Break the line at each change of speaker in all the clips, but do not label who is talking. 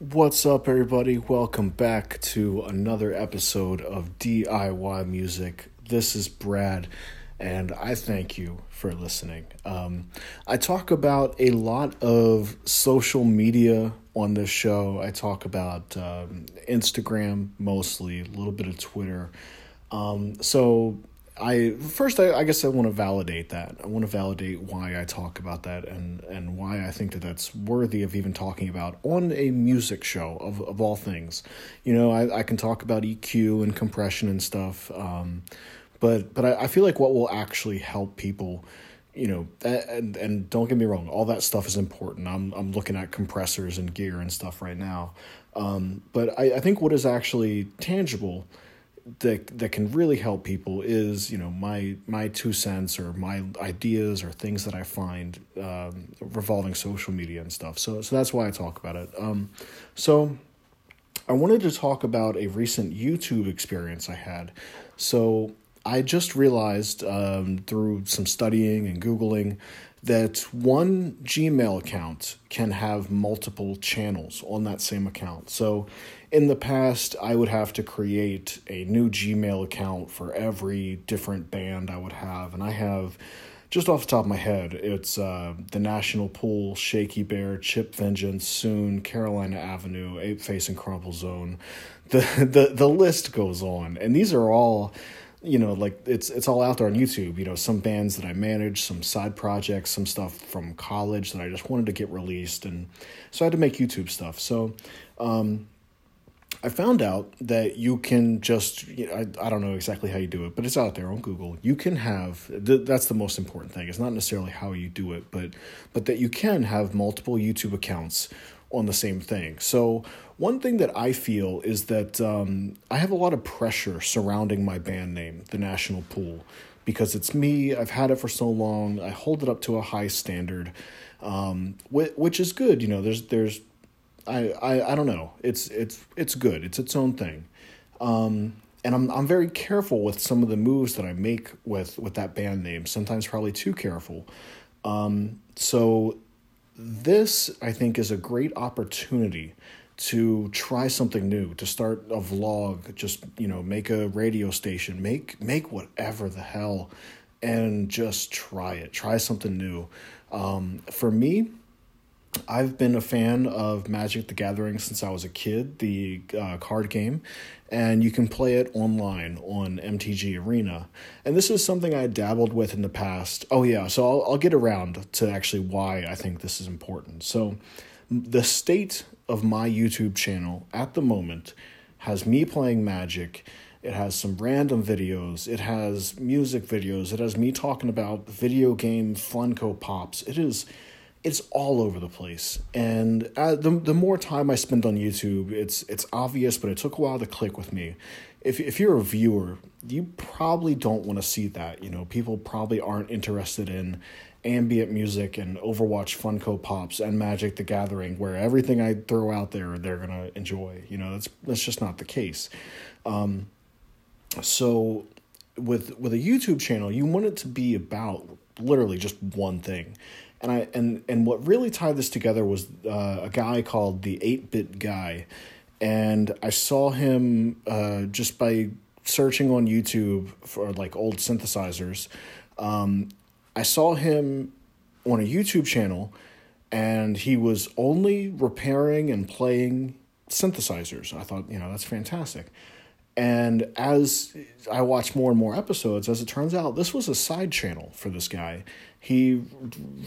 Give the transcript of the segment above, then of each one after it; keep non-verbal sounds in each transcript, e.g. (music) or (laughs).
What's up, everybody? Welcome back to another episode of DIY Music. This is Brad, and I thank you for listening. Um, I talk about a lot of social media on this show. I talk about um, Instagram mostly, a little bit of Twitter. Um, so I first I, I guess I want to validate that. I want to validate why I talk about that and and why I think that that's worthy of even talking about on a music show of of all things. You know, I I can talk about EQ and compression and stuff. Um, but but I, I feel like what will actually help people you know and and don't get me wrong all that stuff is important i'm i'm looking at compressors and gear and stuff right now um, but I, I think what is actually tangible that that can really help people is you know my my two cents or my ideas or things that I find um, revolving social media and stuff. So so that's why I talk about it. Um, so I wanted to talk about a recent YouTube experience I had. So I just realized um, through some studying and googling that one Gmail account can have multiple channels on that same account. So in the past, I would have to create a new Gmail account for every different band I would have. And I have, just off the top of my head, it's uh, The National Pool, Shaky Bear, Chip Vengeance, Soon, Carolina Avenue, Ape Face, and Crumple Zone. The, (laughs) the, the list goes on. And these are all you know like it's it's all out there on youtube you know some bands that i manage some side projects some stuff from college that i just wanted to get released and so i had to make youtube stuff so um, I found out that you can just, you know, I, I don't know exactly how you do it, but it's out there on Google. You can have, th- that's the most important thing. It's not necessarily how you do it, but, but that you can have multiple YouTube accounts on the same thing. So, one thing that I feel is that um, I have a lot of pressure surrounding my band name, The National Pool, because it's me. I've had it for so long. I hold it up to a high standard, um, which is good. You know, there's there's I, I, I don't know. It's it's it's good. It's its own thing. Um, and I'm I'm very careful with some of the moves that I make with with that band name. Sometimes probably too careful. Um, so this I think is a great opportunity to try something new, to start a vlog, just you know, make a radio station, make make whatever the hell, and just try it. Try something new. Um, for me, I've been a fan of Magic the Gathering since I was a kid, the uh, card game, and you can play it online on MTG Arena. And this is something I dabbled with in the past. Oh, yeah, so I'll, I'll get around to actually why I think this is important. So, the state of my YouTube channel at the moment has me playing Magic. It has some random videos. It has music videos. It has me talking about video game Funko Pops. It is it's all over the place. And uh, the the more time I spend on YouTube, it's it's obvious, but it took a while to click with me. If if you're a viewer, you probably don't want to see that. You know, people probably aren't interested in ambient music and Overwatch Funko Pops and Magic the Gathering, where everything I throw out there they're gonna enjoy. You know, that's that's just not the case. Um, so with with a YouTube channel, you want it to be about literally just one thing and I and and what really tied this together was uh, a guy called the Eight Bit Guy, and I saw him uh, just by searching on YouTube for like old synthesizers. Um, I saw him on a YouTube channel, and he was only repairing and playing synthesizers. I thought, you know, that's fantastic. And as I watched more and more episodes, as it turns out, this was a side channel for this guy. He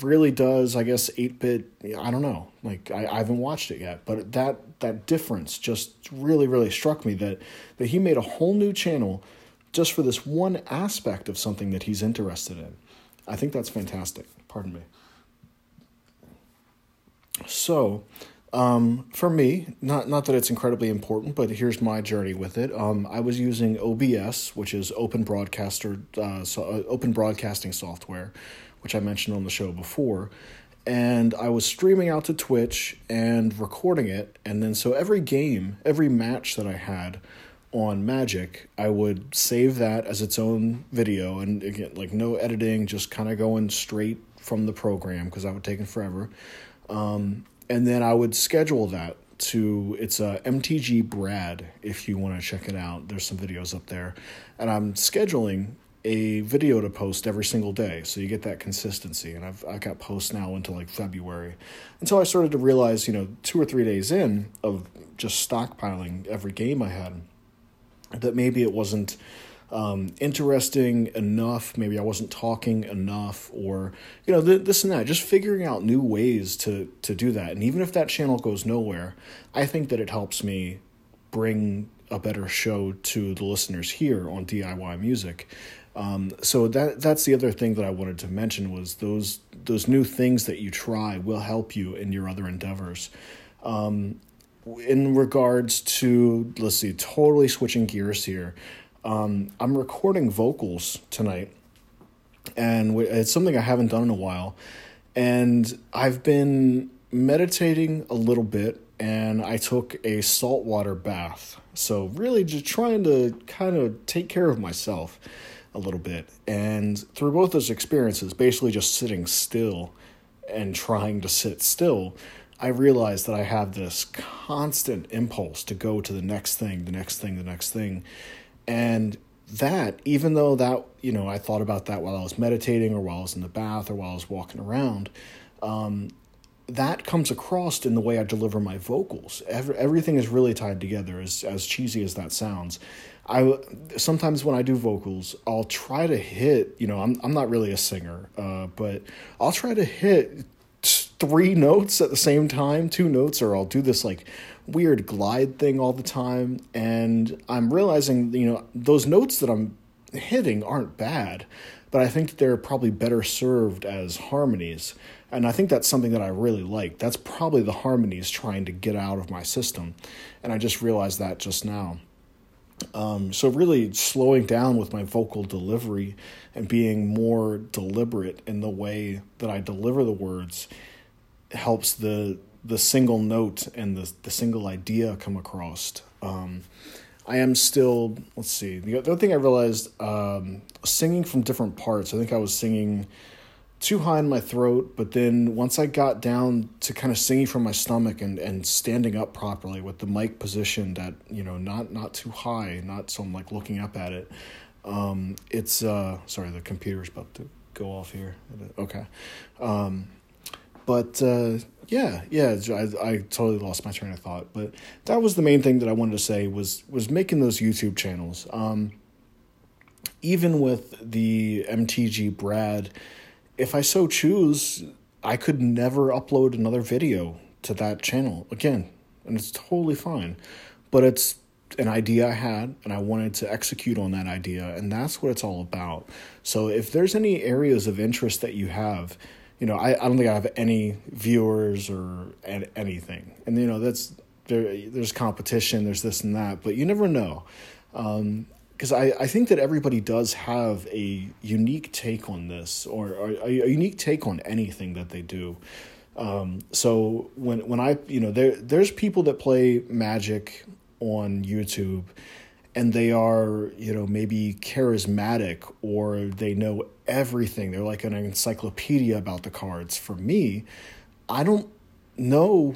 really does i guess 8-bit i don't know. Like I, I haven't watched it yet. But that that difference just really really struck me that that he made a whole new channel just for this one aspect of something that he's interested in. I think that's fantastic. Pardon me. So um, for me, not not that it's incredibly important, but here's my journey with it. Um, I was using OBS, which is Open Broadcaster, uh, so, uh, Open Broadcasting software, which I mentioned on the show before. And I was streaming out to Twitch and recording it. And then, so every game, every match that I had on Magic, I would save that as its own video. And again, like no editing, just kind of going straight from the program because that would take forever. Um, and then I would schedule that to it's a MTG Brad if you want to check it out. There's some videos up there, and I'm scheduling a video to post every single day, so you get that consistency. And I've I got posts now until like February, until I started to realize, you know, two or three days in of just stockpiling every game I had, that maybe it wasn't um, interesting enough. Maybe I wasn't talking enough, or you know, th- this and that. Just figuring out new ways to to do that. And even if that channel goes nowhere, I think that it helps me bring a better show to the listeners here on DIY music. Um, so that that's the other thing that I wanted to mention was those those new things that you try will help you in your other endeavors. Um, in regards to let's see, totally switching gears here. Um, I'm recording vocals tonight, and it's something I haven't done in a while. And I've been meditating a little bit, and I took a saltwater bath. So, really, just trying to kind of take care of myself a little bit. And through both those experiences, basically just sitting still and trying to sit still, I realized that I have this constant impulse to go to the next thing, the next thing, the next thing. And that, even though that, you know, I thought about that while I was meditating or while I was in the bath or while I was walking around, um, that comes across in the way I deliver my vocals. Every, everything is really tied together, as, as cheesy as that sounds. I sometimes when I do vocals, I'll try to hit. You know, I'm I'm not really a singer, uh, but I'll try to hit three (laughs) notes at the same time, two notes, or I'll do this like weird glide thing all the time. And I'm realizing, you know, those notes that I'm hitting aren't bad, but I think they're probably better served as harmonies. And I think that's something that I really like. That's probably the harmonies trying to get out of my system. And I just realized that just now. Um, so really slowing down with my vocal delivery and being more deliberate in the way that I deliver the words helps the the single note and the the single idea come across. Um, I am still let's see the, the other thing I realized um, singing from different parts. I think I was singing too high in my throat, but then once I got down to kind of singing from my stomach and, and standing up properly with the mic positioned at, you know, not not too high, not so I'm like looking up at it. Um, it's uh sorry, the computer's about to go off here. Okay. Um, but uh, yeah, yeah, I, I totally lost my train of thought. But that was the main thing that I wanted to say was was making those YouTube channels. Um, even with the MTG Brad if I so choose, I could never upload another video to that channel again, and it's totally fine. But it's an idea I had, and I wanted to execute on that idea, and that's what it's all about. So if there's any areas of interest that you have, you know, I, I don't think I have any viewers or anything, and you know that's there. There's competition, there's this and that, but you never know. Um, because I, I think that everybody does have a unique take on this or, or a, a, unique take on anything that they do. Um, so when when I you know there there's people that play Magic on YouTube and they are you know maybe charismatic or they know everything. They're like an encyclopedia about the cards. For me, I don't know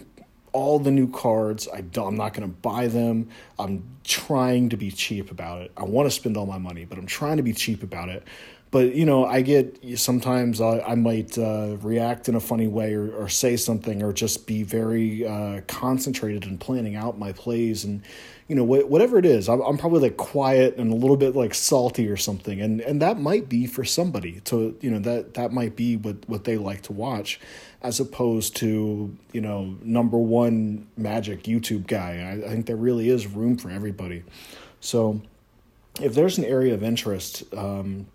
all the new cards. I am not going to buy them. I'm trying to be cheap about it. I want to spend all my money, but I'm trying to be cheap about it. But you know, I get sometimes I, I might uh, react in a funny way or, or say something or just be very uh, concentrated in planning out my plays and you know wh- whatever it is. I'm, I'm probably like quiet and a little bit like salty or something, and and that might be for somebody. To you know that that might be what what they like to watch as opposed to you know number one magic YouTube guy. I, I think there really is room for everybody. So if there's an area of interest, um,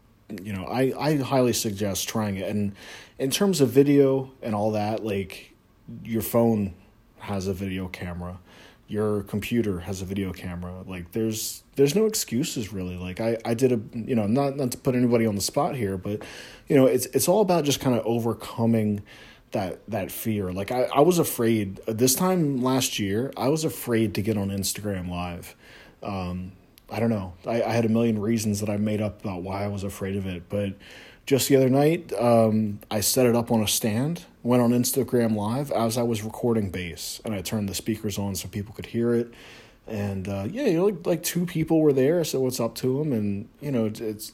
you know, I, I highly suggest trying it. And in terms of video and all that, like your phone has a video camera, your computer has a video camera. Like there's there's no excuses really. Like I, I did a you know, not not to put anybody on the spot here, but you know, it's it's all about just kind of overcoming that that fear. Like I, I was afraid this time last year, I was afraid to get on Instagram live. Um, I don't know. I, I had a million reasons that I made up about why I was afraid of it, but just the other night, um, I set it up on a stand, went on Instagram Live as I was recording bass, and I turned the speakers on so people could hear it. And uh, yeah, you know, like, like two people were there, so it's up to them, and you know, it's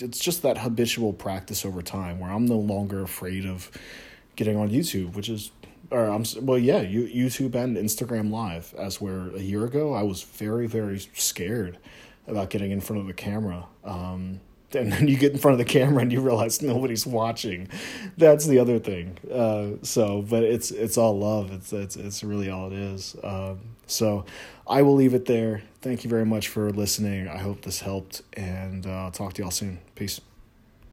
it's just that habitual practice over time where I'm no longer afraid of getting on YouTube, which is or I'm well, yeah, YouTube and Instagram Live. As where a year ago, I was very, very scared about getting in front of the camera. Um, (laughs) and then you get in front of the camera and you realize nobody's watching. That's the other thing. Uh, so, but it's it's all love. It's it's it's really all it is. Um, so, I will leave it there. Thank you very much for listening. I hope this helped, and uh, I'll talk to y'all soon. Peace.